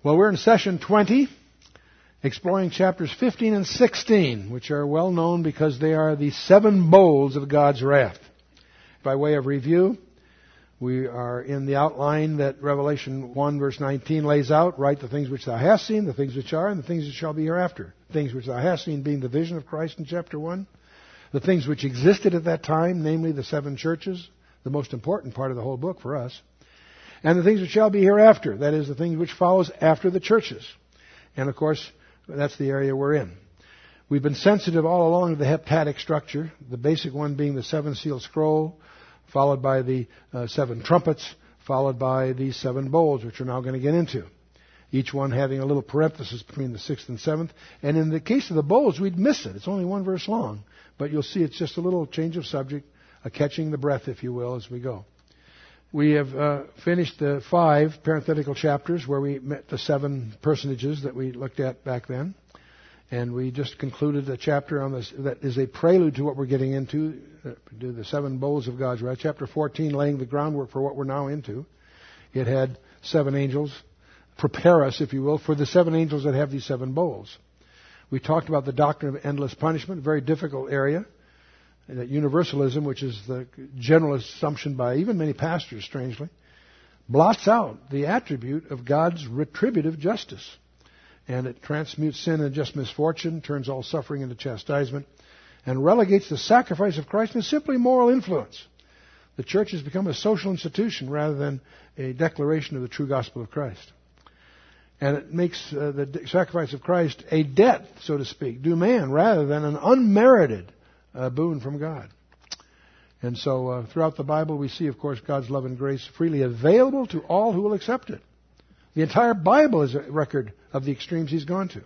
Well, we're in session 20, exploring chapters 15 and 16, which are well known because they are the seven bowls of God's wrath. By way of review, we are in the outline that Revelation 1 verse 19 lays out, write the things which thou hast seen, the things which are, and the things which shall be hereafter. Things which thou hast seen being the vision of Christ in chapter 1. The things which existed at that time, namely the seven churches, the most important part of the whole book for us and the things which shall be hereafter. That is, the things which follows after the churches. And of course, that's the area we're in. We've been sensitive all along to the heptadic structure, the basic one being the seven seal scroll, followed by the uh, seven trumpets, followed by these seven bowls, which we're now going to get into. Each one having a little parenthesis between the sixth and seventh. And in the case of the bowls, we'd miss it. It's only one verse long. But you'll see it's just a little change of subject, a catching the breath, if you will, as we go. We have uh, finished the five parenthetical chapters where we met the seven personages that we looked at back then. And we just concluded a chapter on this that is a prelude to what we're getting into, uh, the seven bowls of God's wrath. Chapter 14 laying the groundwork for what we're now into. It had seven angels. Prepare us, if you will, for the seven angels that have these seven bowls. We talked about the doctrine of endless punishment, a very difficult area that universalism, which is the general assumption by even many pastors, strangely, blots out the attribute of God's retributive justice. And it transmutes sin into just misfortune, turns all suffering into chastisement, and relegates the sacrifice of Christ to simply moral influence. The church has become a social institution rather than a declaration of the true gospel of Christ. And it makes uh, the sacrifice of Christ a debt, so to speak, due man, rather than an unmerited a boon from God. And so uh, throughout the Bible, we see, of course, God's love and grace freely available to all who will accept it. The entire Bible is a record of the extremes He's gone to.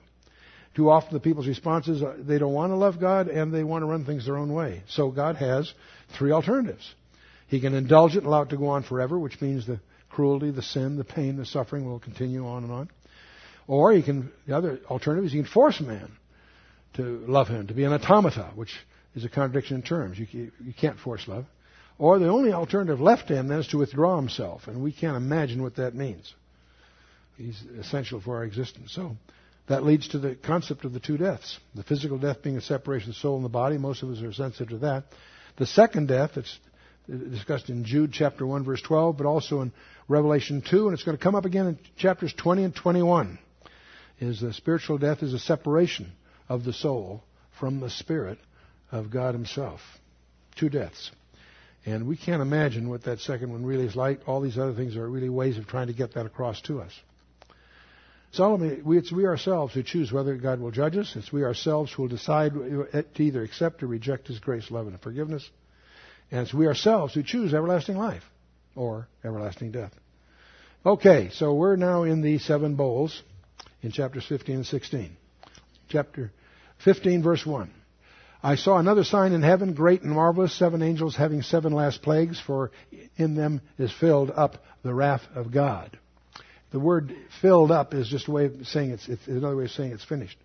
Too often, the people's responses are they don't want to love God and they want to run things their own way. So God has three alternatives. He can indulge it and allow it to go on forever, which means the cruelty, the sin, the pain, the suffering will continue on and on. Or he can, the other alternative is he can force man to love him, to be an automata, which is a contradiction in terms. You, you can't force love. Or the only alternative left to him then is to withdraw himself, and we can't imagine what that means. He's essential for our existence. So that leads to the concept of the two deaths. The physical death being a separation of the soul and the body. Most of us are sensitive to that. The second death, it's discussed in Jude chapter 1 verse 12, but also in Revelation 2, and it's going to come up again in chapters 20 and 21, is the spiritual death is a separation of the soul from the spirit of God Himself. Two deaths. And we can't imagine what that second one really is like. All these other things are really ways of trying to get that across to us. Solomon, it's we ourselves who choose whether God will judge us. It's we ourselves who will decide to either accept or reject His grace, love, and forgiveness. And it's we ourselves who choose everlasting life or everlasting death. Okay, so we're now in the seven bowls in chapters 15 and 16. Chapter 15, verse 1. I saw another sign in heaven, great and marvelous, seven angels having seven last plagues, for in them is filled up the wrath of God. The word filled up is just a way of saying it's, it's another way of saying it's finished.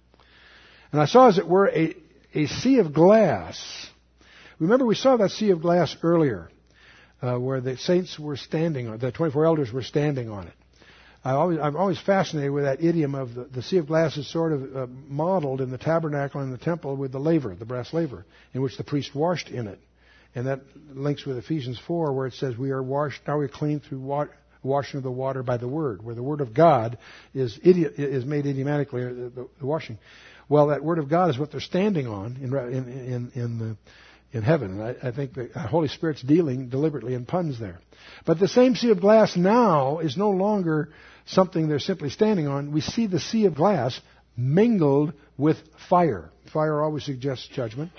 And I saw as it were a, a sea of glass. Remember we saw that sea of glass earlier, uh, where the saints were standing the 24 elders were standing on it. I always, I'm always fascinated with that idiom of the, the sea of glass is sort of uh, modeled in the tabernacle and the temple with the laver, the brass laver, in which the priest washed in it. And that links with Ephesians 4 where it says we are washed, now we're clean through water, washing of the water by the word, where the word of God is, is made idiomatically, uh, the, the, washing. Well, that word of God is what they're standing on in, in, in, in the, in heaven. And I, I think the Holy Spirit's dealing deliberately in puns there. But the same sea of glass now is no longer something they're simply standing on, we see the sea of glass mingled with fire. Fire always suggests judgment.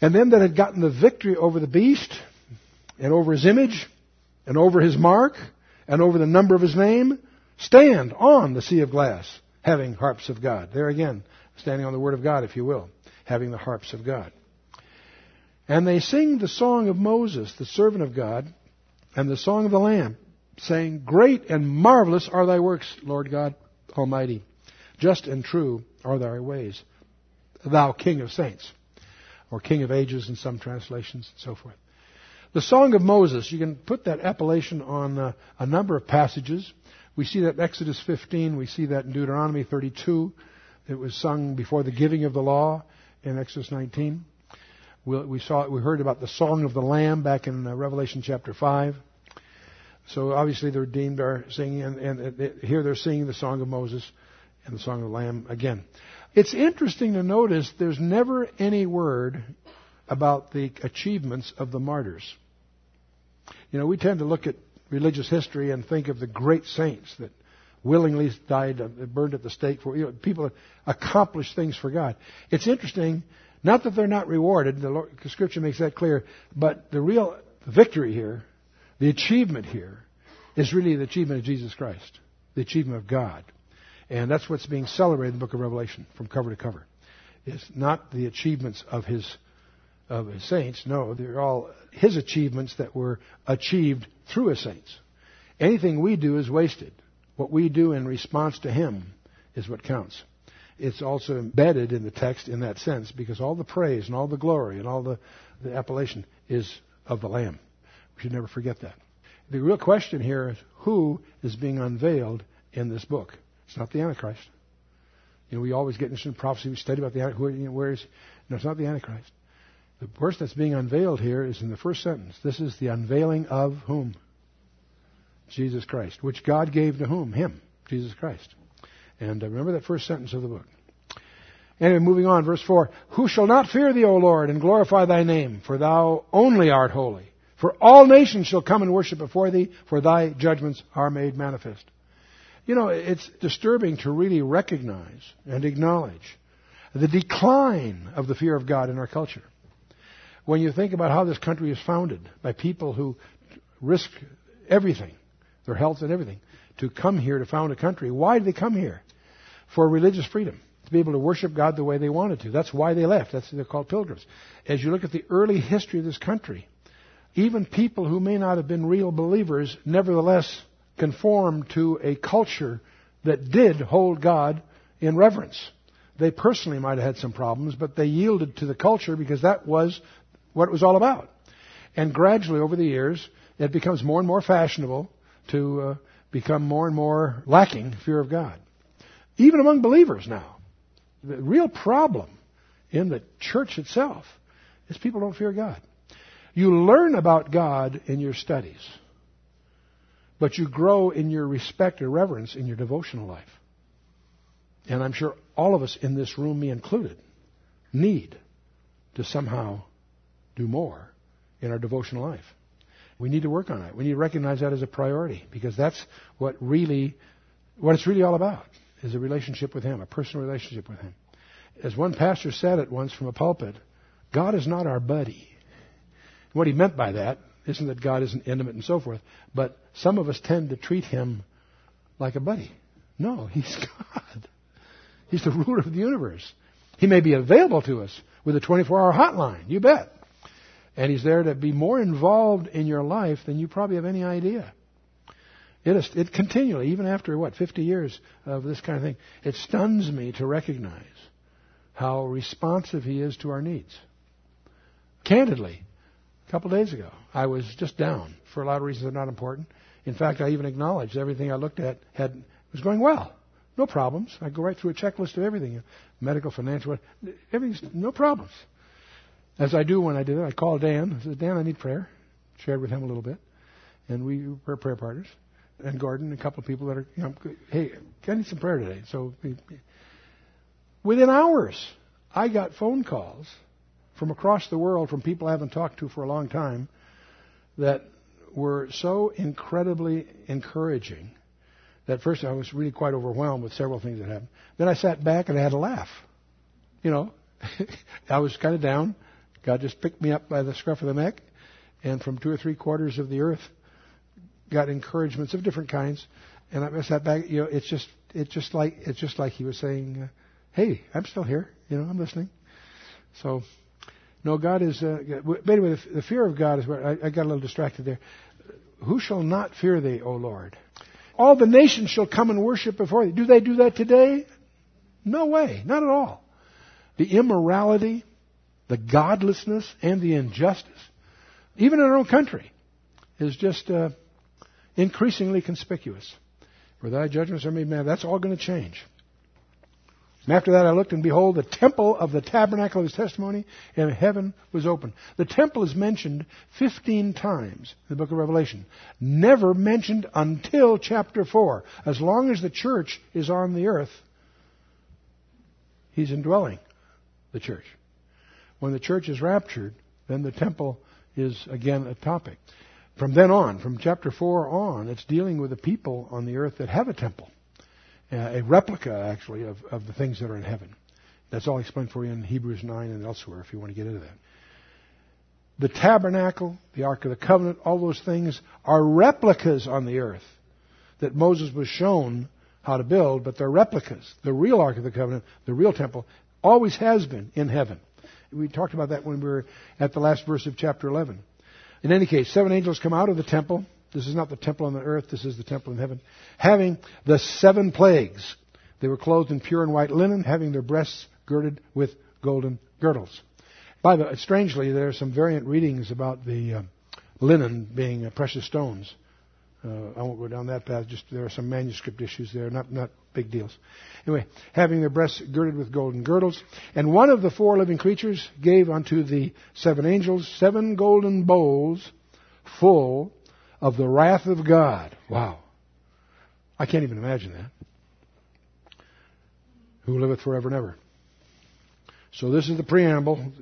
And them that had gotten the victory over the beast, and over his image, and over his mark, and over the number of his name, stand on the sea of glass, having harps of God. There again, standing on the word of God, if you will, having the harps of God. And they sing the song of Moses, the servant of God, and the song of the Lamb, saying, Great and marvelous are thy works, Lord God Almighty. Just and true are thy ways, thou King of saints, or King of ages in some translations, and so forth. The Song of Moses, you can put that appellation on uh, a number of passages. We see that in Exodus 15. We see that in Deuteronomy 32. It was sung before the giving of the law in Exodus 19. We, saw, we heard about the song of the Lamb back in uh, Revelation chapter 5. So obviously the redeemed are singing, and, and here they're singing the song of Moses and the song of the Lamb again. It's interesting to notice there's never any word about the achievements of the martyrs. You know, we tend to look at religious history and think of the great saints that willingly died, uh, burned at the stake for you know, people accomplish things for God. It's interesting, not that they're not rewarded. The, Lord, the Scripture makes that clear, but the real victory here, the achievement here, is really the achievement of Jesus Christ, the achievement of God, and that's what's being celebrated in the Book of Revelation from cover to cover. It's not the achievements of his of his saints. No, they're all his achievements that were achieved through his saints. Anything we do is wasted. What we do in response to him is what counts. It's also embedded in the text in that sense because all the praise and all the glory and all the, the appellation is of the Lamb. We should never forget that. The real question here is who is being unveiled in this book? It's not the Antichrist. You know, we always get interested in prophecy. We study about the Antichrist. You know, where is? No, it's not the Antichrist. The verse that's being unveiled here is in the first sentence. This is the unveiling of whom? Jesus Christ. Which God gave to whom? Him, Jesus Christ. And uh, remember that first sentence of the book. Anyway, moving on, verse 4. Who shall not fear thee, O Lord, and glorify thy name? For thou only art holy. For all nations shall come and worship before thee, for thy judgments are made manifest. You know, it's disturbing to really recognize and acknowledge the decline of the fear of God in our culture when you think about how this country is founded by people who risk everything, their health and everything, to come here to found a country, why did they come here? For religious freedom. To be able to worship God the way they wanted to. That's why they left. That's they're called pilgrims. As you look at the early history of this country, even people who may not have been real believers nevertheless conformed to a culture that did hold God in reverence. They personally might have had some problems, but they yielded to the culture because that was what it was all about. And gradually, over the years, it becomes more and more fashionable to uh, become more and more lacking fear of God. Even among believers now. The real problem in the church itself is people don't fear God. You learn about God in your studies, but you grow in your respect or reverence in your devotional life. And I'm sure all of us in this room, me included, need to somehow do more in our devotional life. We need to work on it. We need to recognize that as a priority because that's what really, what it's really all about is a relationship with Him, a personal relationship with Him. As one pastor said it once from a pulpit, God is not our buddy. What he meant by that isn't that God isn't intimate and so forth, but some of us tend to treat Him like a buddy. No, He's God. He's the ruler of the universe. He may be available to us with a 24 hour hotline. You bet. And He's there to be more involved in your life than you probably have any idea. It, is, it continually, even after what, 50 years of this kind of thing, it stuns me to recognize how responsive He is to our needs. Candidly, couple days ago, I was just down for a lot of reasons that are not important. In fact, I even acknowledged everything I looked at had was going well. No problems. I go right through a checklist of everything medical, financial, everything's no problems. As I do when I did it, I called Dan. I said, Dan, I need prayer. Shared with him a little bit. And we were prayer partners. And Gordon, a couple of people that are, you know, hey, can I need some prayer today. So within hours, I got phone calls from across the world from people I haven't talked to for a long time that were so incredibly encouraging that first I was really quite overwhelmed with several things that happened. Then I sat back and I had a laugh. You know, I was kind of down. God just picked me up by the scruff of the neck, and from two or three quarters of the earth, got encouragements of different kinds. And I sat back. You know, it's just it's just like it's just like He was saying, "Hey, I'm still here. You know, I'm listening." So, no, God is. Uh, anyway, the, the fear of God is where I, I got a little distracted there. Who shall not fear Thee, O Lord? All the nations shall come and worship before Thee. Do they do that today? No way, not at all. The immorality, the godlessness and the injustice, even in our own country, is just uh, increasingly conspicuous. For thy judgments are made mad. That's all going to change. And after that I looked, and behold, the temple of the tabernacle of his testimony in heaven was open. The temple is mentioned 15 times in the book of Revelation. Never mentioned until chapter 4. As long as the church is on the earth, he's indwelling the church. When the church is raptured, then the temple is again a topic. From then on, from chapter 4 on, it's dealing with the people on the earth that have a temple Uh, a replica, actually, of, of the things that are in heaven. That's all explained for you in Hebrews 9 and elsewhere if you want to get into that. The tabernacle, the Ark of the Covenant, all those things are replicas on the earth that Moses was shown how to build, but they're replicas. The real Ark of the Covenant, the real temple, always has been in heaven. We talked about that when we were at the last verse of chapter 11. In any case, seven angels come out of the temple this is not the temple on the earth, this is the temple in heaven. Having the seven plagues. They were clothed in pure and white linen, having their breasts girded with golden girdles. By the strangely, there are some variant readings about the uh, linen being uh, precious stones. Uh, I won't go down that path. Just there are some manuscript issues there, not not big deals. Anyway, having their breasts girded with golden girdles, and one of the four living creatures gave unto the seven angels seven golden bowls full of the wrath of God. Wow. I can't even imagine that. Who liveth forever and ever. So this is the preamble.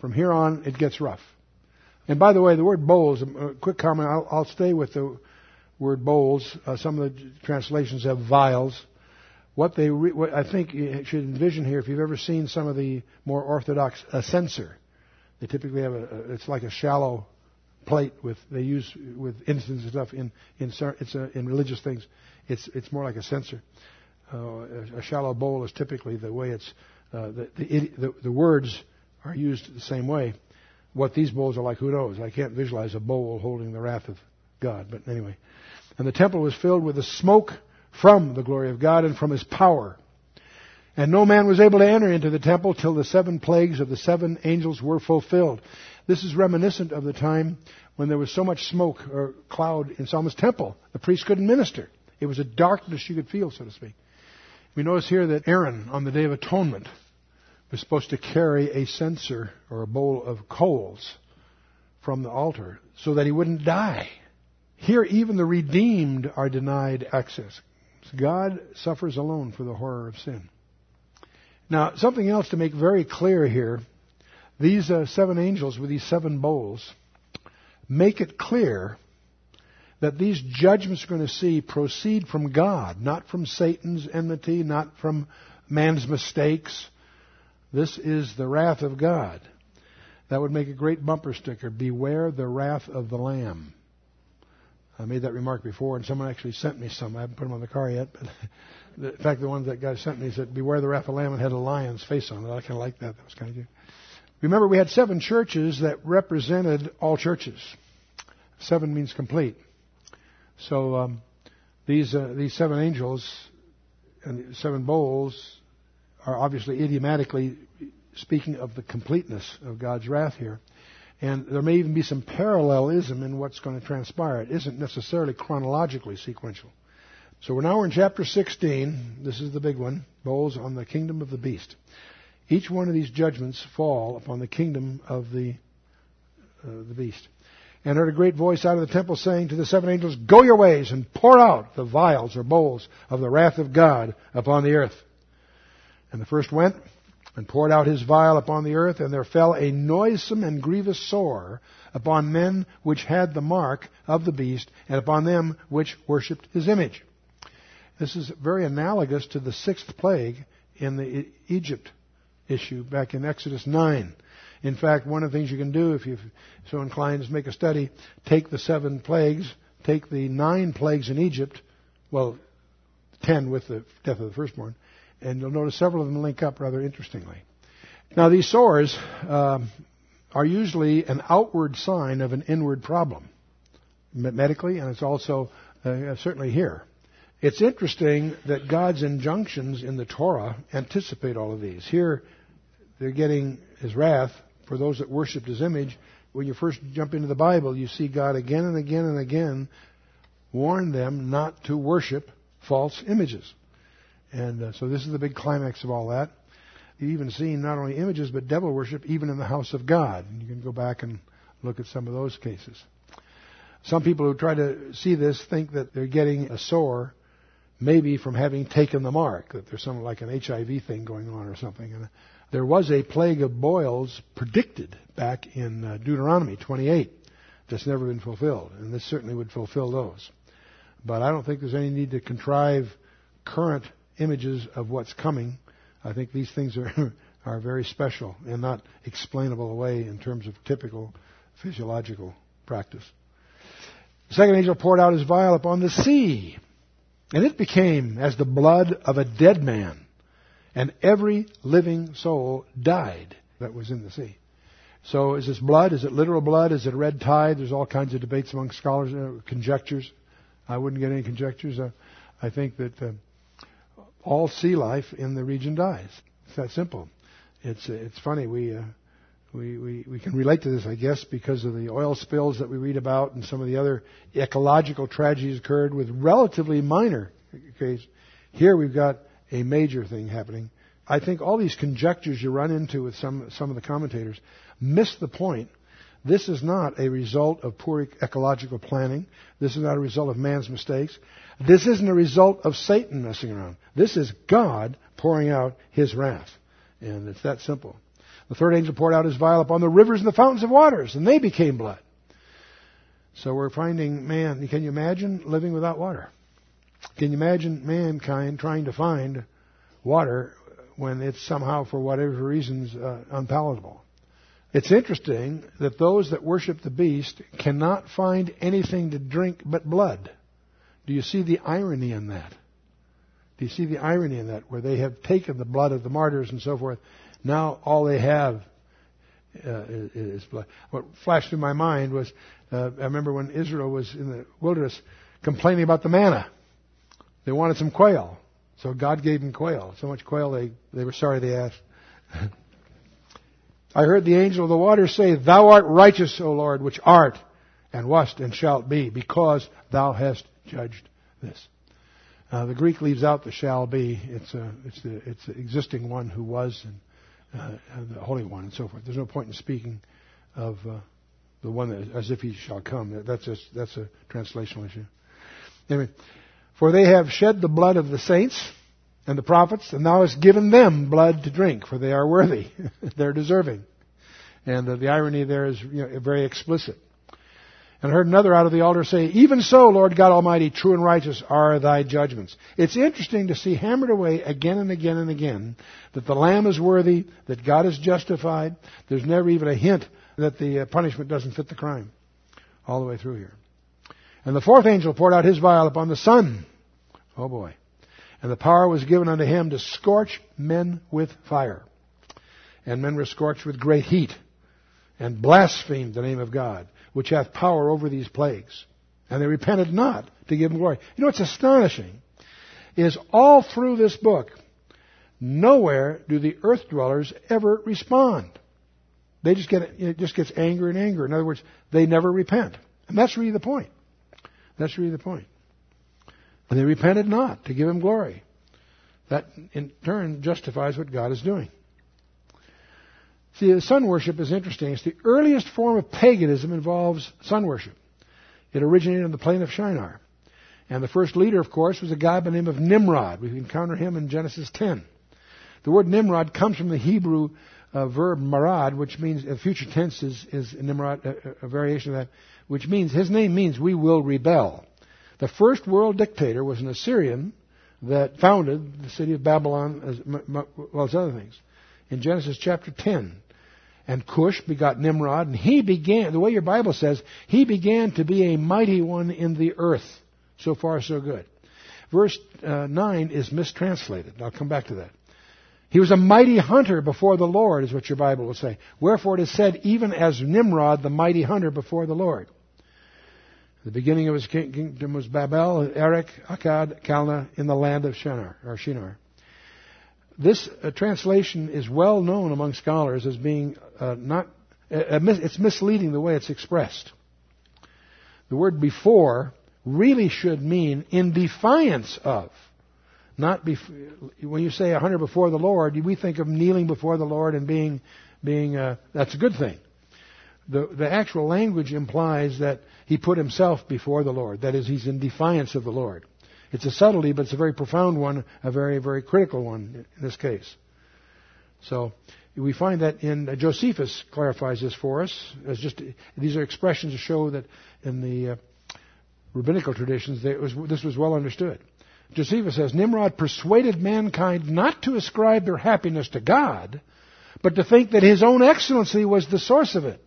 From here on, it gets rough. And by the way, the word bowls, a quick comment, I'll, I'll stay with the word bowls. Uh, some of the translations have vials. What they, re- what I think you should envision here, if you've ever seen some of the more orthodox, a censer. They typically have a, it's like a shallow plate with they use with incense and stuff in in it's a, in religious things. It's it's more like a censer. Uh, a, a, shallow bowl is typically the way it's uh, the, the, the the words are used the same way. What these bowls are like, who knows? I can't visualize a bowl holding the wrath of God. But anyway, and the temple was filled with the smoke from the glory of God and from His power. And no man was able to enter into the temple till the seven plagues of the seven angels were fulfilled. This is reminiscent of the time when there was so much smoke or cloud in Solomon's temple. The priest couldn't minister. It was a darkness you could feel, so to speak. We notice here that Aaron, on the Day of Atonement, was supposed to carry a censer or a bowl of coals from the altar so that he wouldn't die. Here, even the redeemed are denied access. God suffers alone for the horror of sin. Now, something else to make very clear here these uh, seven angels with these seven bowls make it clear that these judgments we're going to see proceed from God, not from Satan's enmity, not from man's mistakes. This is the wrath of God. That would make a great bumper sticker. Beware the wrath of the Lamb. I made that remark before, and someone actually sent me some. I haven't put them on the car yet, but in fact, the one that guy sent me said, "Beware the wrath of the Lamb," and had a lion's face on it. I kind of like that. That was kind of good. Remember, we had seven churches that represented all churches. Seven means complete. So um, these uh, these seven angels and seven bowls are obviously idiomatically speaking of the completeness of God's wrath here. And there may even be some parallelism in what's going to transpire. It isn't necessarily chronologically sequential. So we're now in chapter 16. This is the big one. Bowls on the kingdom of the beast. Each one of these judgments fall upon the kingdom of the, uh, the beast. And heard a great voice out of the temple saying to the seven angels, Go your ways and pour out the vials or bowls of the wrath of God upon the earth. And the first went and poured out his vial upon the earth, and there fell a noisome and grievous sore upon men which had the mark of the beast, and upon them which worshipped his image. This is very analogous to the sixth plague in the Egypt issue back in Exodus 9. In fact, one of the things you can do if you're so inclined is make a study, take the seven plagues, take the nine plagues in Egypt, well, ten with the death of the firstborn, and you'll notice several of them link up rather interestingly. Now, these sores um, are usually an outward sign of an inward problem, medically, and it's also uh, certainly here. It's interesting that God's injunctions in the Torah anticipate all of these. Here, they're getting his wrath for those that worshiped his image. When you first jump into the Bible, you see God again and again and again warn them not to worship false images. And uh, so this is the big climax of all that. You've even seen not only images but devil worship even in the house of God. And you can go back and look at some of those cases. Some people who try to see this think that they're getting a sore maybe from having taken the mark, that there's something like an HIV thing going on or something. And there was a plague of boils predicted back in uh, Deuteronomy 28 that's never been fulfilled, and this certainly would fulfill those. But I don't think there's any need to contrive current images of what's coming. I think these things are are very special and not explainable away in terms of typical physiological practice. The second angel poured out his vial upon the sea, and it became as the blood of a dead man, and every living soul died that was in the sea. So is this blood? Is it literal blood? Is it red tide? There's all kinds of debates among scholars, uh, conjectures. I wouldn't get any conjectures. Uh, I think that uh, all sea life in the region dies. It's that simple. It's it's funny we. Uh, we, we, we can relate to this, I guess, because of the oil spills that we read about and some of the other ecological tragedies occurred with relatively minor cases. Here we've got a major thing happening. I think all these conjectures you run into with some, some of the commentators miss the point. This is not a result of poor ecological planning. This is not a result of man's mistakes. This isn't a result of Satan messing around. This is God pouring out his wrath. And it's that simple. The third angel poured out his vial upon the rivers and the fountains of waters, and they became blood. So we're finding man, can you imagine living without water? Can you imagine mankind trying to find water when it's somehow, for whatever reasons, uh, unpalatable? It's interesting that those that worship the beast cannot find anything to drink but blood. Do you see the irony in that? Do you see the irony in that, where they have taken the blood of the martyrs and so forth? Now all they have uh, is blood. What flashed through my mind was uh, I remember when Israel was in the wilderness complaining about the manna. They wanted some quail, so God gave them quail. So much quail they they were sorry they asked. I heard the angel of the waters say, Thou art righteous, O Lord, which art, and wast, and shalt be, because thou hast judged this. Uh, the Greek leaves out the shall be. It's, a, it's, the, it's the existing one who was and uh, the Holy One and so forth. There's no point in speaking of uh, the one that, as if he shall come. That's a, that's a translational issue. Anyway, for they have shed the blood of the saints and the prophets, and thou hast given them blood to drink, for they are worthy. They're deserving. And uh, the irony there is you know, very explicit. And I heard another out of the altar say, Even so, Lord God Almighty, true and righteous are thy judgments. It's interesting to see hammered away again and again and again that the Lamb is worthy, that God is justified. There's never even a hint that the uh, punishment doesn't fit the crime. All the way through here. And the fourth angel poured out his vial upon the sun. Oh boy. And the power was given unto him to scorch men with fire. And men were scorched with great heat, and blasphemed the name of God, which hath power over these plagues. And they repented not to give him glory. You know what's astonishing is all through this book, nowhere do the earth dwellers ever respond. They just get it just gets anger and anger. In other words, they never repent. And that's really the point. That's really the point. And they repented not to give him glory. That in turn justifies what God is doing. See, sun worship is interesting. It's the earliest form of paganism involves sun worship. It originated on the plain of Shinar. And the first leader, of course, was a guy by the name of Nimrod. We encounter him in Genesis 10. The word Nimrod comes from the Hebrew uh, verb marad, which means, uh, future tense is, is Nimrod, uh, a variation of that, which means, his name means we will rebel. The first world dictator was an Assyrian that founded the city of Babylon, as well as other things, in Genesis chapter 10. And Cush begot Nimrod, and he began, the way your Bible says, he began to be a mighty one in the earth. So far, so good. Verse uh, 9 is mistranslated. I'll come back to that. He was a mighty hunter before the Lord, is what your Bible will say. Wherefore it is said, even as Nimrod, the mighty hunter before the Lord. The beginning of his kingdom was Babel, Erech, Akkad, Calneh in the land of Shinar, or Shinar. This uh, translation is well known among scholars as being uh, not, uh, it's misleading the way it's expressed. The word before really should mean in defiance of. Not bef- when you say a hunter before the Lord, we think of kneeling before the Lord and being, being uh, that's a good thing. The, the actual language implies that he put himself before the Lord. That is, he's in defiance of the Lord. It's a subtlety, but it's a very profound one, a very, very critical one in this case. So, we find that in uh, Josephus clarifies this for us as just these are expressions to show that in the uh, rabbinical traditions was, this was well understood. Josephus says Nimrod persuaded mankind not to ascribe their happiness to God, but to think that his own excellency was the source of it.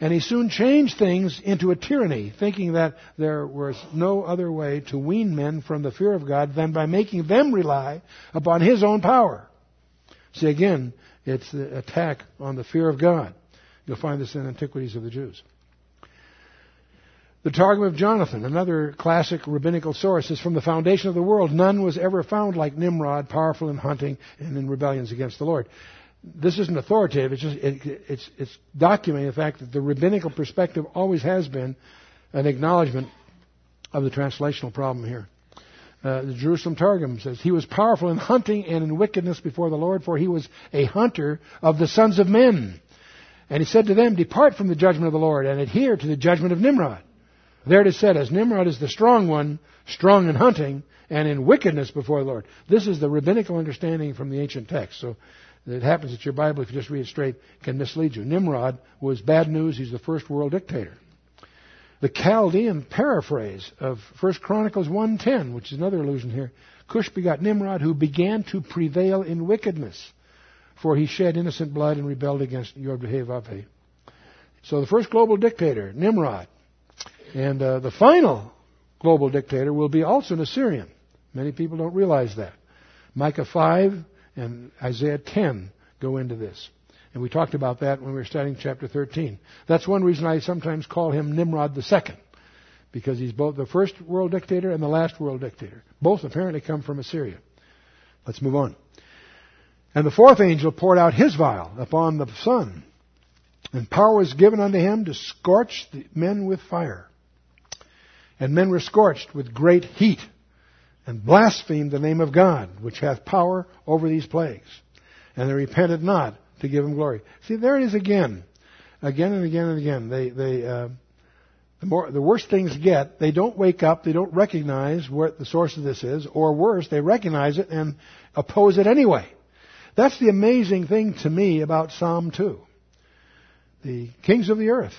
And he soon changed things into a tyranny, thinking that there was no other way to wean men from the fear of God than by making them rely upon his own power. See, again, it's the attack on the fear of God. You'll find this in Antiquities of the Jews. The Targum of Jonathan, another classic rabbinical source, is from the foundation of the world. None was ever found like Nimrod, powerful in hunting and in rebellions against the Lord. This isn't authoritative. It's just it, it's it's documenting the fact that the rabbinical perspective always has been an acknowledgement of the translational problem here. Uh, the Jerusalem Targum says, He was powerful in hunting and in wickedness before the Lord, for he was a hunter of the sons of men. And he said to them, Depart from the judgment of the Lord and adhere to the judgment of Nimrod. There it is said, as Nimrod is the strong one, strong in hunting and in wickedness before the Lord. This is the rabbinical understanding from the ancient text. So it happens that your Bible, if you just read it straight, can mislead you. Nimrod was bad news. He's the first world dictator the Chaldean paraphrase of 1 Chronicles 1.10, which is another allusion here. Cush begot Nimrod, who began to prevail in wickedness, for he shed innocent blood and rebelled against Yod-Heh-Vav-Heh. So the first global dictator, Nimrod. And uh, the final global dictator will be also an Assyrian. Many people don't realize that. Micah 5 and Isaiah 10 go into this. And we talked about that when we were studying chapter 13. That's one reason I sometimes call him Nimrod II, because he's both the first world dictator and the last world dictator. Both apparently come from Assyria. Let's move on. And the fourth angel poured out his vial upon the sun, and power was given unto him to scorch the men with fire. And men were scorched with great heat, and blasphemed the name of God, which hath power over these plagues. And they repented not to give him glory. See, there it is again, again and again and again. They, they, uh, the more, the worse things get, they don't wake up, they don't recognize what the source of this is, or worse, they recognize it and oppose it anyway. That's the amazing thing to me about Psalm 2. The kings of the earth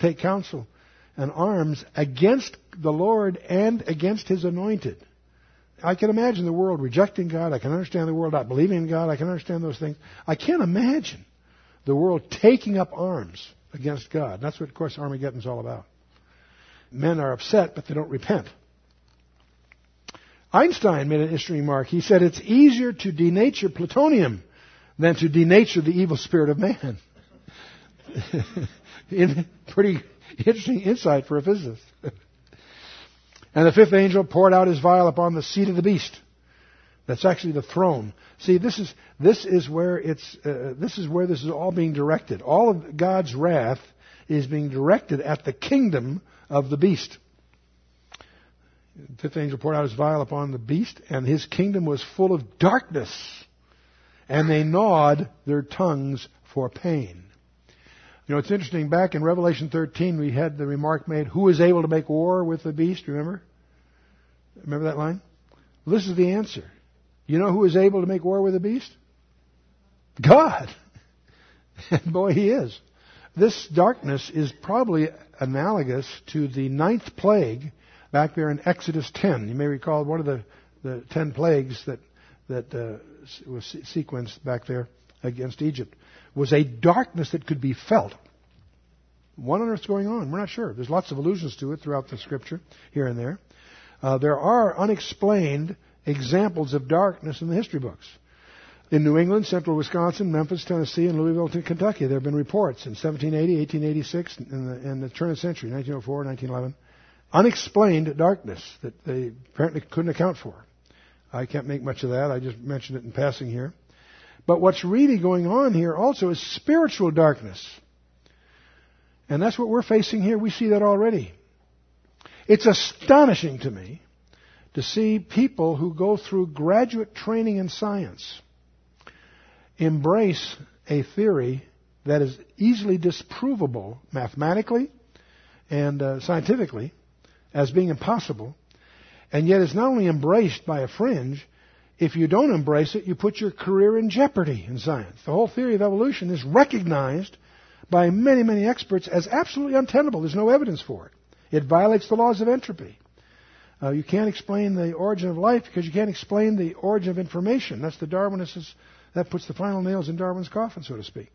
take counsel and arms against the Lord and against his anointed. I can imagine the world rejecting God. I can understand the world not believing in God. I can understand those things. I can't imagine the world taking up arms against God. That's what, of course, Armageddon's all about. Men are upset, but they don't repent. Einstein made an interesting remark. He said it's easier to denature plutonium than to denature the evil spirit of man. Pretty interesting insight for a physicist. And the fifth angel poured out his vial upon the seat of the beast. That's actually the throne. See, this is this is where it's uh, this is where this is all being directed. All of God's wrath is being directed at the kingdom of the beast. The fifth angel poured out his vial upon the beast, and his kingdom was full of darkness, and they gnawed their tongues for pain. You know, it's interesting. Back in Revelation 13, we had the remark made, Who is able to make war with the beast? Remember? Remember that line? Well, this is the answer. You know who is able to make war with the beast? God. And boy, he is. This darkness is probably analogous to the ninth plague back there in Exodus 10. You may recall one of the, the ten plagues that, that uh, was sequenced back there against Egypt was a darkness that could be felt. What on earth's going on? We're not sure. There's lots of allusions to it throughout the scripture, here and there. Uh, there are unexplained examples of darkness in the history books. In New England, central Wisconsin, Memphis, Tennessee, and Louisville, Kentucky, there have been reports in 1780, 1886, in the, in the turn of the century, 1904, 1911, unexplained darkness that they apparently couldn't account for. I can't make much of that. I just mentioned it in passing here. But what's really going on here also is spiritual darkness. And that's what we're facing here. We see that already. It's astonishing to me to see people who go through graduate training in science embrace a theory that is easily disprovable mathematically and uh, scientifically as being impossible, and yet is not only embraced by a fringe, if you don't embrace it, you put your career in jeopardy in science. The whole theory of evolution is recognized by many, many experts as absolutely untenable. There's no evidence for it. It violates the laws of entropy. Uh, you can't explain the origin of life because you can't explain the origin of information. That's the Darwinists. That puts the final nails in Darwin's coffin, so to speak.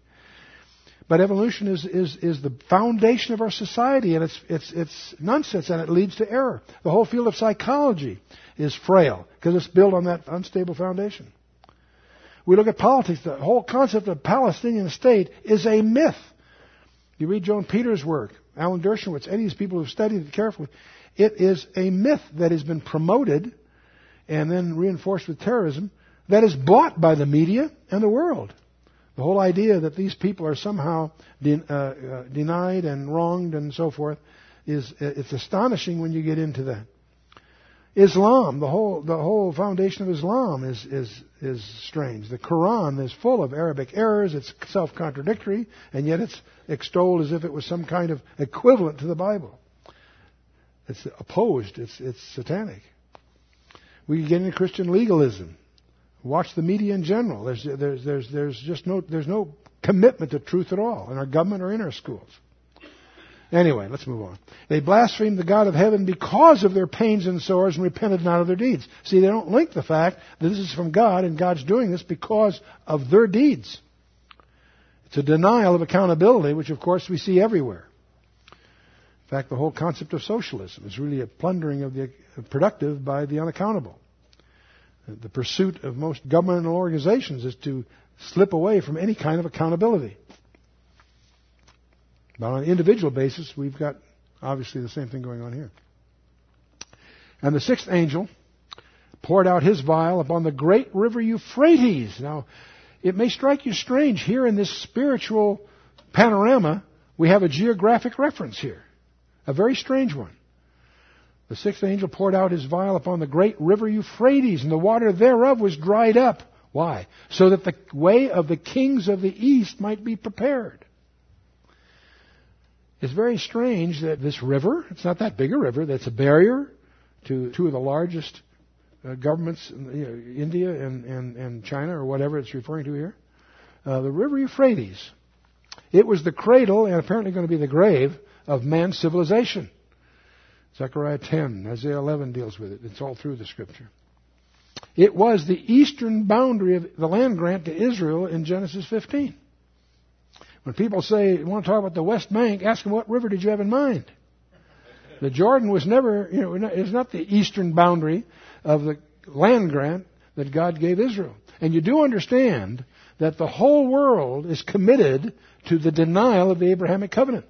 But evolution is, is, is the foundation of our society, and it's, it's, it's nonsense, and it leads to error. The whole field of psychology is frail because it's built on that unstable foundation. We look at politics, the whole concept of Palestinian state is a myth. You read Joan Peters' work, Alan Dershowitz, any of these people who've studied it carefully. It is a myth that has been promoted and then reinforced with terrorism that is bought by the media and the world. The whole idea that these people are somehow de- uh, uh, denied and wronged and so forth is it's astonishing when you get into that. Islam, the whole the whole foundation of Islam is is is strange. The Quran is full of Arabic errors. It's self-contradictory, and yet it's extolled as if it was some kind of equivalent to the Bible. It's opposed. It's it's satanic. We get into Christian legalism. Watch the media in general. There's there's there's there's just no there's no commitment to truth at all in our government or in our schools. Anyway, let's move on. They blasphemed the God of heaven because of their pains and sores and repented not of their deeds. See, they don't link the fact that this is from God and God's doing this because of their deeds. It's a denial of accountability, which of course we see everywhere. In fact, the whole concept of socialism is really a plundering of the productive by the unaccountable. The pursuit of most governmental organizations is to slip away from any kind of accountability. But on an individual basis, we've got obviously the same thing going on here. And the sixth angel poured out his vial upon the great river Euphrates. Now, it may strike you strange here in this spiritual panorama, we have a geographic reference here. A very strange one. The sixth angel poured out his vial upon the great river Euphrates, and the water thereof was dried up. Why? So that the way of the kings of the east might be prepared. It's very strange that this river, it's not that big a river, that's a barrier to two of the largest uh, governments, you know, India and, and, and China, or whatever it's referring to here. Uh, the river Euphrates. It was the cradle and apparently going to be the grave of man's civilization. Zechariah 10, Isaiah 11 deals with it. It's all through the scripture. It was the eastern boundary of the land grant to Israel in Genesis 15. When people say, want to talk about the West Bank, ask them what river did you have in mind? The Jordan was never, you know, is not the eastern boundary of the land grant that God gave Israel. And you do understand that the whole world is committed to the denial of the Abrahamic covenant.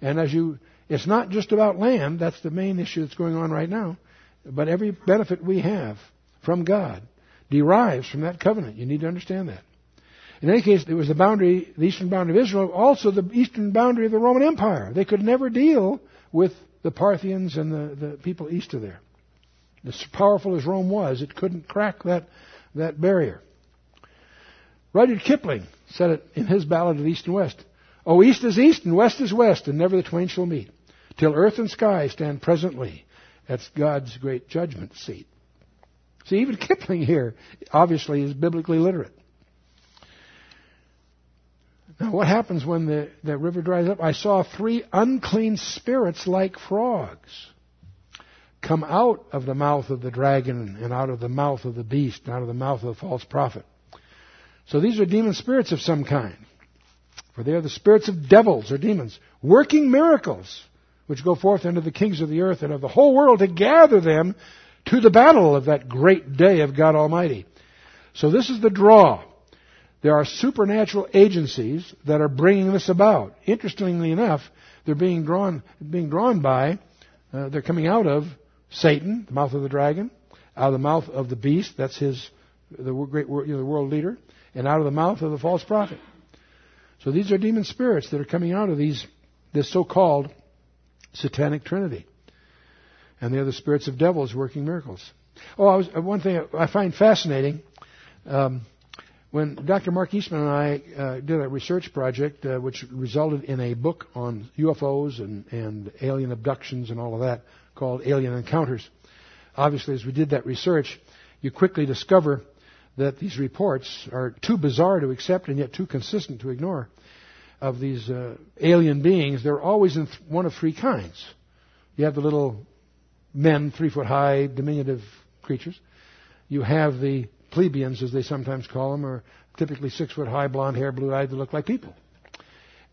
And as you, it's not just about land, that's the main issue that's going on right now, but every benefit we have from God derives from that covenant. You need to understand that. In any case, it was the boundary, the eastern boundary of Israel, also the eastern boundary of the Roman Empire. They could never deal with the Parthians and the, the people east of there. As powerful as Rome was, it couldn't crack that, that barrier. Rudyard Kipling said it in his ballad of East and West. Oh, east is east and west is west, and never the twain shall meet, till earth and sky stand presently at God's great judgment seat. See, even Kipling here obviously is biblically literate. Now, what happens when the, the river dries up? I saw three unclean spirits like frogs come out of the mouth of the dragon and out of the mouth of the beast and out of the mouth of the false prophet. So these are demon spirits of some kind. For they are the spirits of devils or demons, working miracles, which go forth unto the kings of the earth and of the whole world to gather them to the battle of that great day of God Almighty. So this is the draw. There are supernatural agencies that are bringing this about. Interestingly enough, they're being drawn, being drawn by, uh, they're coming out of Satan, the mouth of the dragon, out of the mouth of the beast, that's his, the great you know, the world leader, and out of the mouth of the false prophet. So these are demon spirits that are coming out of these, this so-called satanic trinity. and they are the spirits of devils working miracles. Oh, I was, uh, one thing I find fascinating. Um, when Dr. Mark Eastman and I uh, did a research project uh, which resulted in a book on UFOs and, and alien abductions and all of that called Alien Encounters, obviously, as we did that research, you quickly discover that these reports are too bizarre to accept and yet too consistent to ignore of these uh, alien beings. They're always in th- one of three kinds. You have the little men, three foot high, diminutive creatures. You have the Pleiadians, as they sometimes call them, are typically six foot high, blonde hair, blue eyed, that look like people.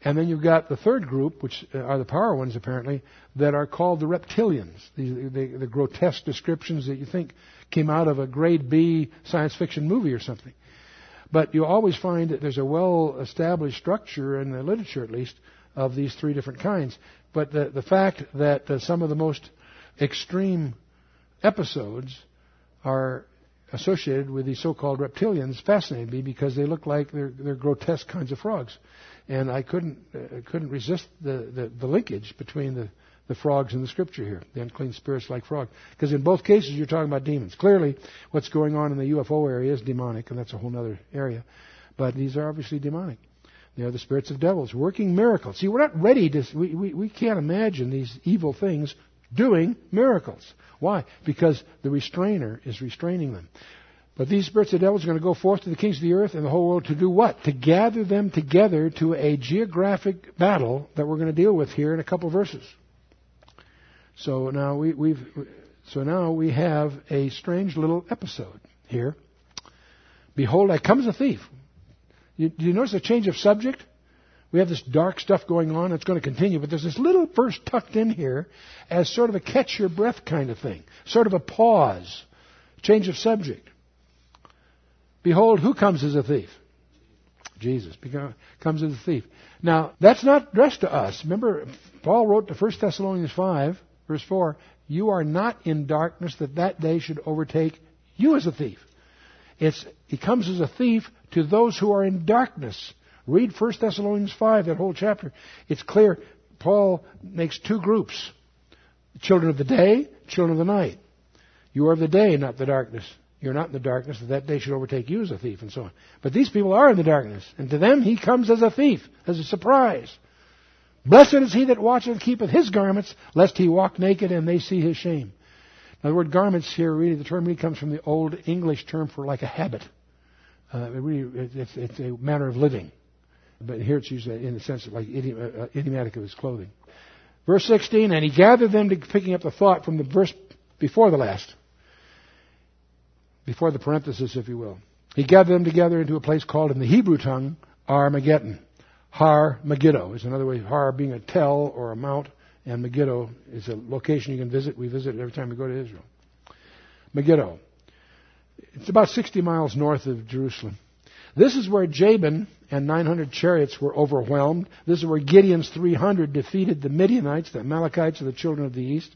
And then you've got the third group, which are the power ones apparently, that are called the reptilians. The, the, the, grotesque descriptions that you think came out of a grade B science fiction movie or something. But you always find that there's a well established structure in the literature, at least, of these three different kinds. But the, the fact that uh, some of the most extreme episodes are associated with these so-called reptilians fascinated me because they look like they're, they're grotesque kinds of frogs, and I couldn't uh, couldn't resist the, the, the linkage between the the frogs in the scripture here, the unclean spirits like frogs. Because in both cases you're talking about demons. Clearly, what's going on in the UFO area is demonic, and that's a whole other area. But these are obviously demonic. They are the spirits of devils working miracles. See, we're not ready to, we, we, we can't imagine these evil things doing miracles. Why? Because the restrainer is restraining them. But these spirits of devils are going to go forth to the kings of the earth and the whole world to do what? To gather them together to a geographic battle that we're going to deal with here in a couple verses. So now we, we've, so now we have a strange little episode here. Behold, I come as a thief. You, do you notice a change of subject? we have this dark stuff going on. It's going to continue, but there's this little verse tucked in here as sort of a catch your breath kind of thing, sort of a pause, change of subject. Behold, who comes as a thief? Jesus comes as a thief. Now, that's not addressed to us. Remember, Paul wrote to 1 Thessalonians 5, verse 4, You are not in darkness that that day should overtake you as a thief. It's, he comes as a thief to those who are in darkness Read 1 Thessalonians 5, that whole chapter. It's clear Paul makes two groups children of the day, children of the night. You are of the day, not the darkness. You're not in the darkness, that that day should overtake you as a thief, and so on. But these people are in the darkness, and to them he comes as a thief, as a surprise. Blessed is he that watcheth and keepeth his garments, lest he walk naked and they see his shame. Now, the word garments here, really, the term really comes from the old English term for like a habit. Uh, it really, it's, it's a manner of living. But here it's used in the sense of like idiom, uh, uh, idiomatic of his clothing. Verse 16, and he gathered them to picking up the thought from the verse before the last. Before the parenthesis, if you will. He gathered them together into a place called in the Hebrew tongue Armageddon. Har Megiddo is another way. Har being a tell or a mount, and Megiddo is a location you can visit. We visit it every time we go to Israel. Megiddo. It's about 60 miles north of Jerusalem. This is where Jabin and 900 chariots were overwhelmed. This is where Gideon's 300 defeated the Midianites, the Amalekites, and the children of the east.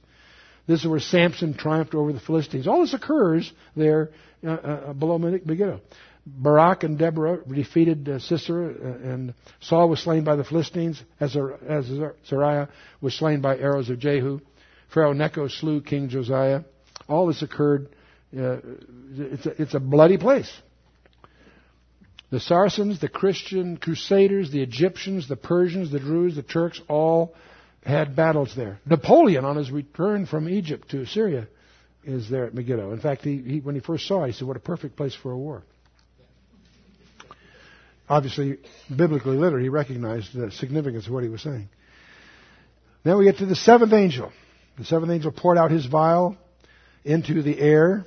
This is where Samson triumphed over the Philistines. All this occurs there uh, uh, below Megiddo. Barak and Deborah defeated uh, Sisera, uh, and Saul was slain by the Philistines, as Azariah was slain by arrows of Jehu. Pharaoh Necho slew King Josiah. All this occurred. Uh, it's, a, it's a bloody place. The Saracens, the Christian Crusaders, the Egyptians, the Persians, the Druids, the Turks all had battles there. Napoleon, on his return from Egypt to Syria, is there at Megiddo. In fact, he, he, when he first saw it, he said, What a perfect place for a war. Obviously, biblically literate, he recognized the significance of what he was saying. Then we get to the seventh angel. The seventh angel poured out his vial into the air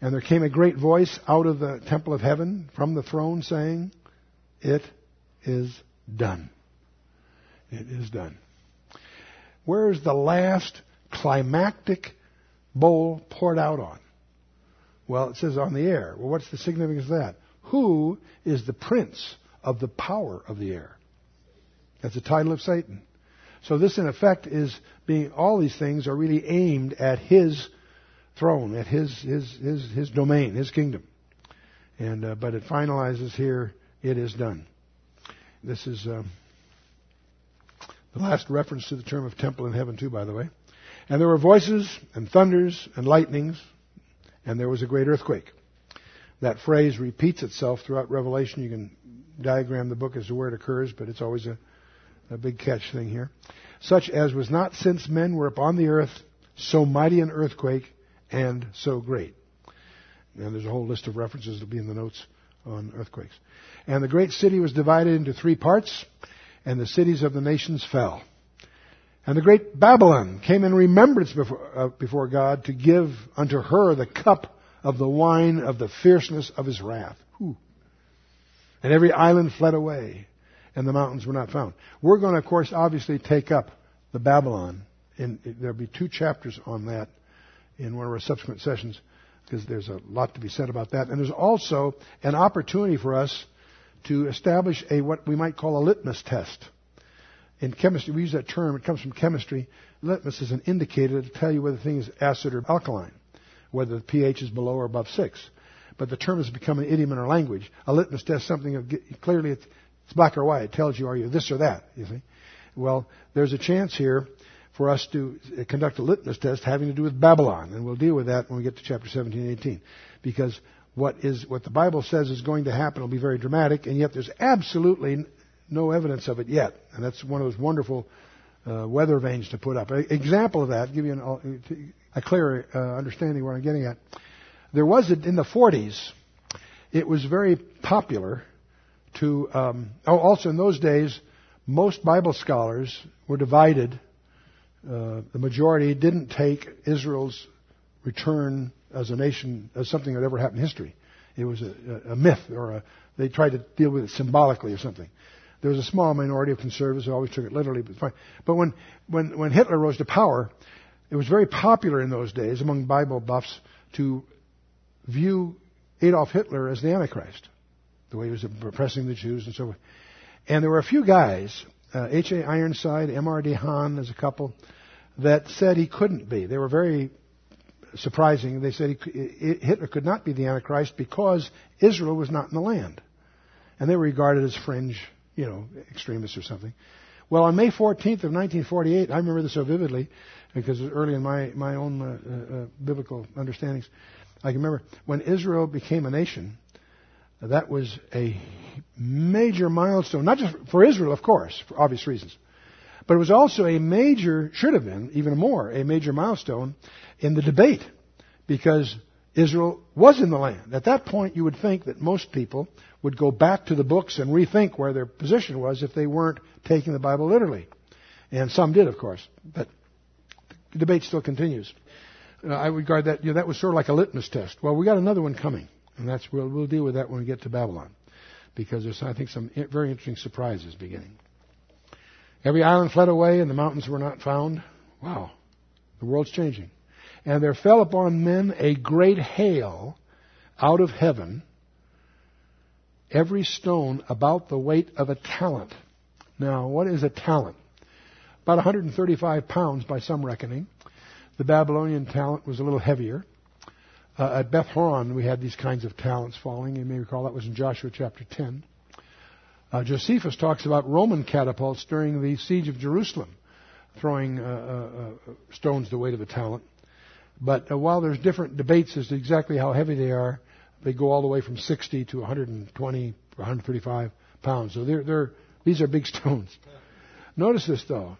and there came a great voice out of the temple of heaven from the throne saying, It is done. It is done. Where is the last climactic bowl poured out on? Well, it says on the air. Well, what's the significance of that? Who is the prince of the power of the air? That's the title of Satan. So this, in effect, is being, all these things are really aimed at his throne, at his, his, his, his domain, his kingdom. And, uh, but it finalizes here, it is done. This is uh, the last reference to the term of temple in heaven, too, by the way. And there were voices and thunders and lightnings, and there was a great earthquake. That phrase repeats itself throughout Revelation. You can diagram the book as to where it occurs, but it's always a, a big catch thing here. Such as was not since men were upon the earth, so mighty an earthquake and so great. And there's a whole list of references that'll be in the notes on earthquakes. And the great city was divided into three parts, and the cities of the nations fell. And the great Babylon came in remembrance before, uh, before God to give unto her the cup of the wine of the fierceness of his wrath. Whew. And every island fled away, and the mountains were not found. We're going to, of course, obviously take up the Babylon. And there'll be two chapters on that in one of our subsequent sessions because there's a lot to be said about that. And there's also an opportunity for us to establish a what we might call a litmus test in chemistry, we use that term, it comes from chemistry. Litmus is an indicator to tell you whether the thing is acid or alkaline, whether the pH is below or above 6. But the term has become an idiom in our language. A litmus test, something clearly it's, it's black or white. It tells you are you this or that, you see. Well, there's a chance here for us to conduct a litmus test having to do with Babylon, and we'll deal with that when we get to chapter 17 and 18. Because what is what the Bible says is going to happen will be very dramatic, and yet there's absolutely no evidence of it yet. And that's one of those wonderful uh, weather vanes to put up. Example of that, give you an, a clear uh, understanding where I'm getting at. There was a, in the 40s, it was very popular to. Um, oh, also in those days, most Bible scholars were divided. Uh, the majority didn't take Israel's return as a nation as something that ever happened in history. It was a, a myth, or a, they tried to deal with it symbolically or something. There was a small minority of conservatives who always took it literally, but fine. But when, when, when Hitler rose to power, it was very popular in those days among Bible buffs to view Adolf Hitler as the Antichrist, the way he was oppressing the Jews and so forth. And there were a few guys, uh, H.A. Ironside, M.R. DeHaan, there's a couple, that said he couldn't be. They were very surprising. They said he, Hitler could not be the Antichrist because Israel was not in the land. And they were regarded as fringe you know, extremists or something. Well, on May 14th of 1948, I remember this so vividly because it was early in my, my own uh, uh, uh, biblical understandings. I can remember when Israel became a nation, that was a major milestone, not just for Israel, of course, for obvious reasons, but it was also a major, should have been even more, a major milestone in the debate because Israel was in the land. At that point, you would think that most people would go back to the books and rethink where their position was if they weren't taking the Bible literally. And some did, of course, but the debate still continues. Uh, I regard that, you know, that was sort of like a litmus test. Well, we got another one coming, and that's, we'll, we'll deal with that when we get to Babylon. Because there's, I think, some very interesting surprises beginning. Every island fled away and the mountains were not found. Wow. The world's changing. And there fell upon men a great hail out of heaven, every stone about the weight of a talent. Now, what is a talent? About 135 pounds by some reckoning. The Babylonian talent was a little heavier. Uh, at Beth Horon, we had these kinds of talents falling. You may recall that was in Joshua chapter 10. Uh, Josephus talks about Roman catapults during the siege of Jerusalem, throwing uh, uh, uh stones the weight of a talent. But uh, while there's different debates as to exactly how heavy they are, they go all the way from 60 to 120 135 pounds. So they're, they're, these are big stones. Notice this though.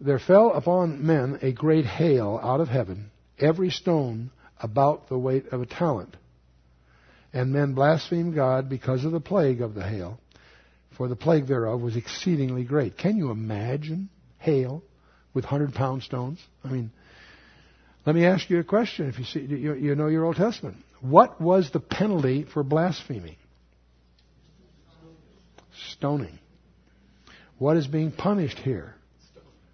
There fell upon men a great hail out of heaven, every stone about the weight of a talent. And men blasphemed God because of the plague of the hail, for the plague thereof was exceedingly great. Can you imagine hail with hundred pound stones? I mean, let me ask you a question. If you see, you, you know your Old Testament, what was the penalty for blasphemy? Stoning. What is being punished here?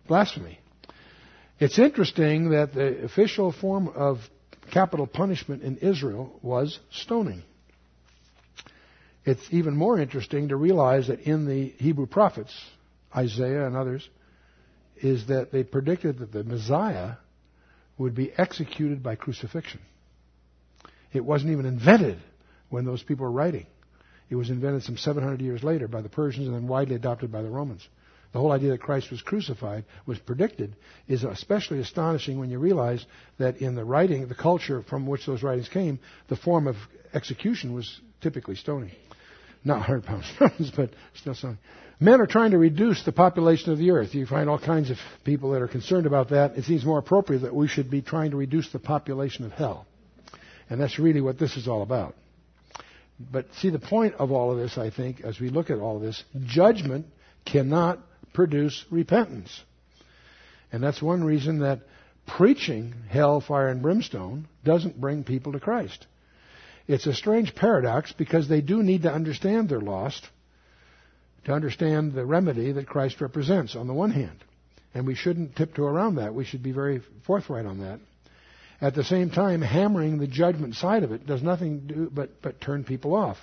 Blasphemy. It's interesting that the official form of capital punishment in Israel was stoning. It's even more interesting to realize that in the Hebrew prophets, Isaiah and others, is that they predicted that the Messiah would be executed by crucifixion. It wasn't even invented when those people were writing. It was invented some 700 years later by the Persians and then widely adopted by the Romans. the whole idea that Christ was crucified was predicted is especially astonishing when you realize that in the writing, the culture from which those writings came, the form of execution was typically stoning. Not 100 pound stones, but still stoning. Men are trying to reduce the population of the earth. You find all kinds of people that are concerned about that. It seems more appropriate that we should be trying to reduce the population of hell. And that's really what this is all about. But see, the point of all of this, I think, as we look at all of this, judgment cannot produce repentance. And that's one reason that preaching hell, fire, and brimstone doesn't bring people to Christ. It's a strange paradox because they do need to understand they're lost to understand the remedy that Christ represents on the one hand. And we shouldn't tiptoe around that. We should be very forthright on that. At the same time, hammering the judgment side of it does nothing do but, but turn people off.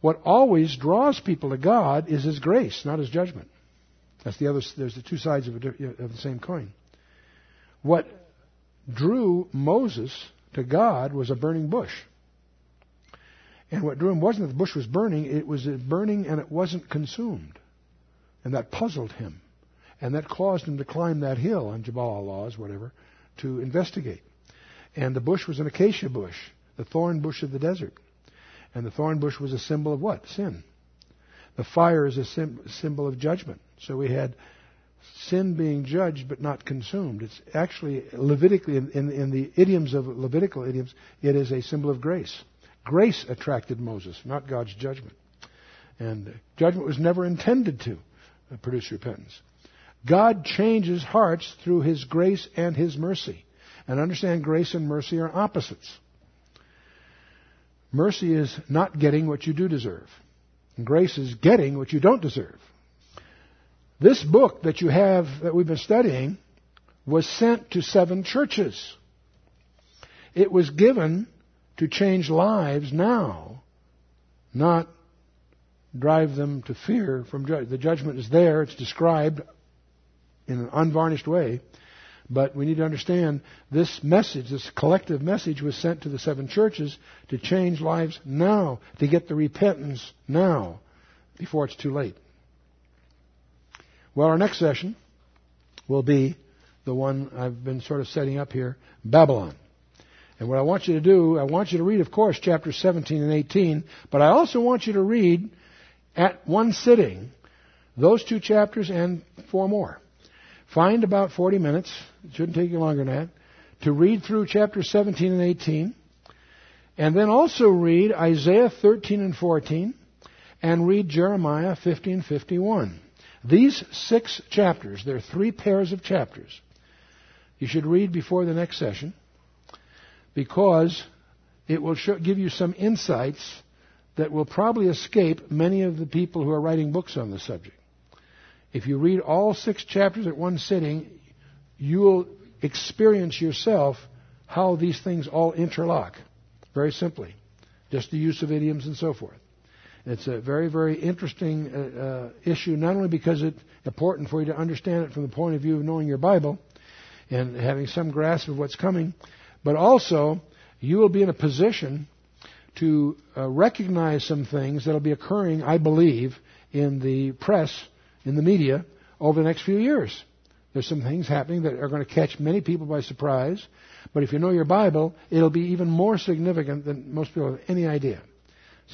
What always draws people to God is His grace, not His judgment. That's the other. There's the two sides of, a, of the same coin. What drew Moses to God was a burning bush. And what drew him wasn't that the bush was burning, it was burning and it wasn't consumed. And that puzzled him. And that caused him to climb that hill on Jabal al-Lawz, whatever, to investigate. And the bush was an acacia bush, the thorn bush of the desert. And the thorn bush was a symbol of what? Sin. The fire is a symbol of judgment. So we had sin being judged but not consumed. It's actually Levitically, in, in, in, the idioms of Levitical idioms, it is a symbol of grace. Grace attracted Moses, not God's judgment. And judgment was never intended to produce repentance. God changes hearts through His grace and His mercy. And understand grace and mercy are opposites. Mercy is not getting what you do deserve. And grace is getting what you don't deserve. This book that you have, that we've been studying, was sent to seven churches. It was given to change lives now, not drive them to fear from. The judgment is there, it's described in an unvarnished way. But we need to understand this message, this collective message, was sent to the seven churches to change lives now, to get the repentance now, before it's too late. Well, our next session will be the one I've been sort of setting up here Babylon. And what I want you to do, I want you to read, of course, chapters 17 and 18, but I also want you to read at one sitting those two chapters and four more. Find about 40 minutes, it shouldn't take you longer than that, to read through chapters 17 and 18, and then also read Isaiah 13 and 14, and read Jeremiah 50 and 51. These six chapters, there are three pairs of chapters, you should read before the next session because it will show, give you some insights that will probably escape many of the people who are writing books on the subject. If you read all six chapters at one sitting, you will experience yourself how these things all interlock. Very simply. Just the use of idioms and so forth. It's a very, very interesting uh, uh, issue, not only because it's important for you to understand it from the point of view of knowing your Bible and having some grasp of what's coming, but also you will be in a position to uh, recognize some things that will be occurring, I believe, in the press in the media over the next few years. There's some things happening that are going to catch many people by surprise. But if you know your Bible, it'll be even more significant than most people have any idea.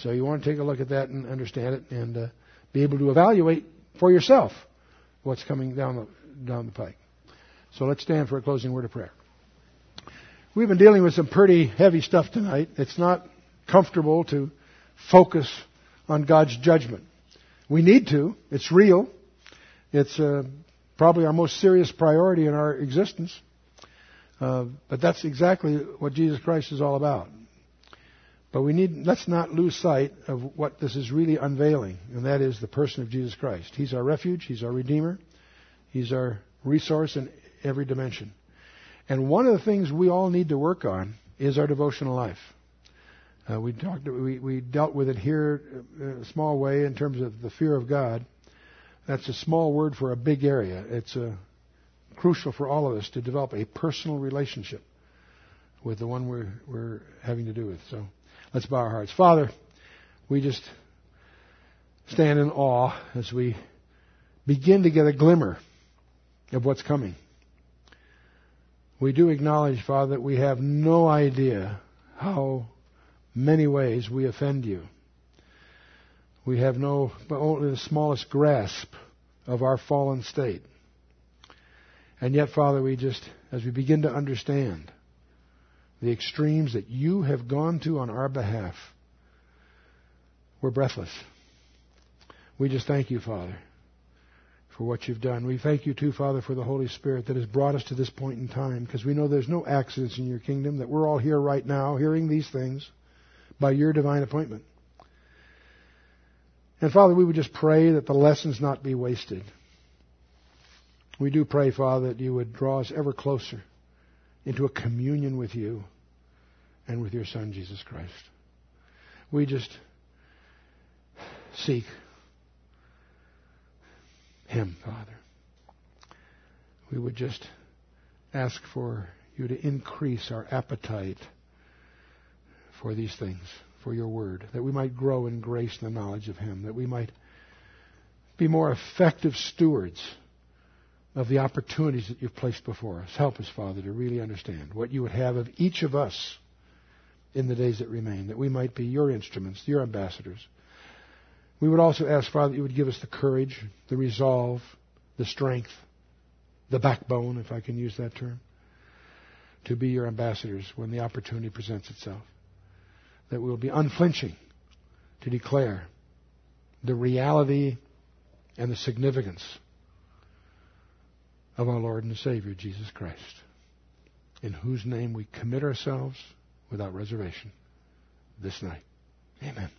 So you want to take a look at that and understand it and uh, be able to evaluate for yourself what's coming down the, down the pike. So let's stand for a closing word of prayer. We've been dealing with some pretty heavy stuff tonight. It's not comfortable to focus on God's judgment. We need to. It's real. It's uh, probably our most serious priority in our existence. Uh, but that's exactly what Jesus Christ is all about. But we need, let's not lose sight of what this is really unveiling, and that is the person of Jesus Christ. He's our refuge, He's our Redeemer, He's our resource in every dimension. And one of the things we all need to work on is our devotional life. Uh, we talked, we, we dealt with it here in a small way in terms of the fear of God. That's a small word for a big area. It's uh, crucial for all of us to develop a personal relationship with the one we're, we're having to do with. So let's bow our hearts. Father, we just stand in awe as we begin to get a glimmer of what's coming. We do acknowledge, Father, that we have no idea how many ways we offend you. We have no, but only the smallest grasp of our fallen state. And yet, Father, we just, as we begin to understand the extremes that you have gone to on our behalf, we're breathless. We just thank you, Father, for what you've done. We thank you, too, Father, for the Holy Spirit that has brought us to this point in time, because we know there's no accidents in your kingdom, that we're all here right now hearing these things by your divine appointment. And Father, we would just pray that the lessons not be wasted. We do pray, Father, that you would draw us ever closer into a communion with you and with your Son, Jesus Christ. We just seek Him, Father. We would just ask for you to increase our appetite for these things, for your word, that we might grow in grace and the knowledge of Him, that we might be more effective stewards of the opportunities that you've placed before us. Help us, Father, to really understand what you would have of each of us in the days that remain, that we might be your instruments, your ambassadors. We would also ask, Father, that you would give us the courage, the resolve, the strength, the backbone, if I can use that term, to be your ambassadors when the opportunity presents itself. That we will be unflinching to declare the reality and the significance of our Lord and Savior, Jesus Christ, in whose name we commit ourselves without reservation this night. Amen.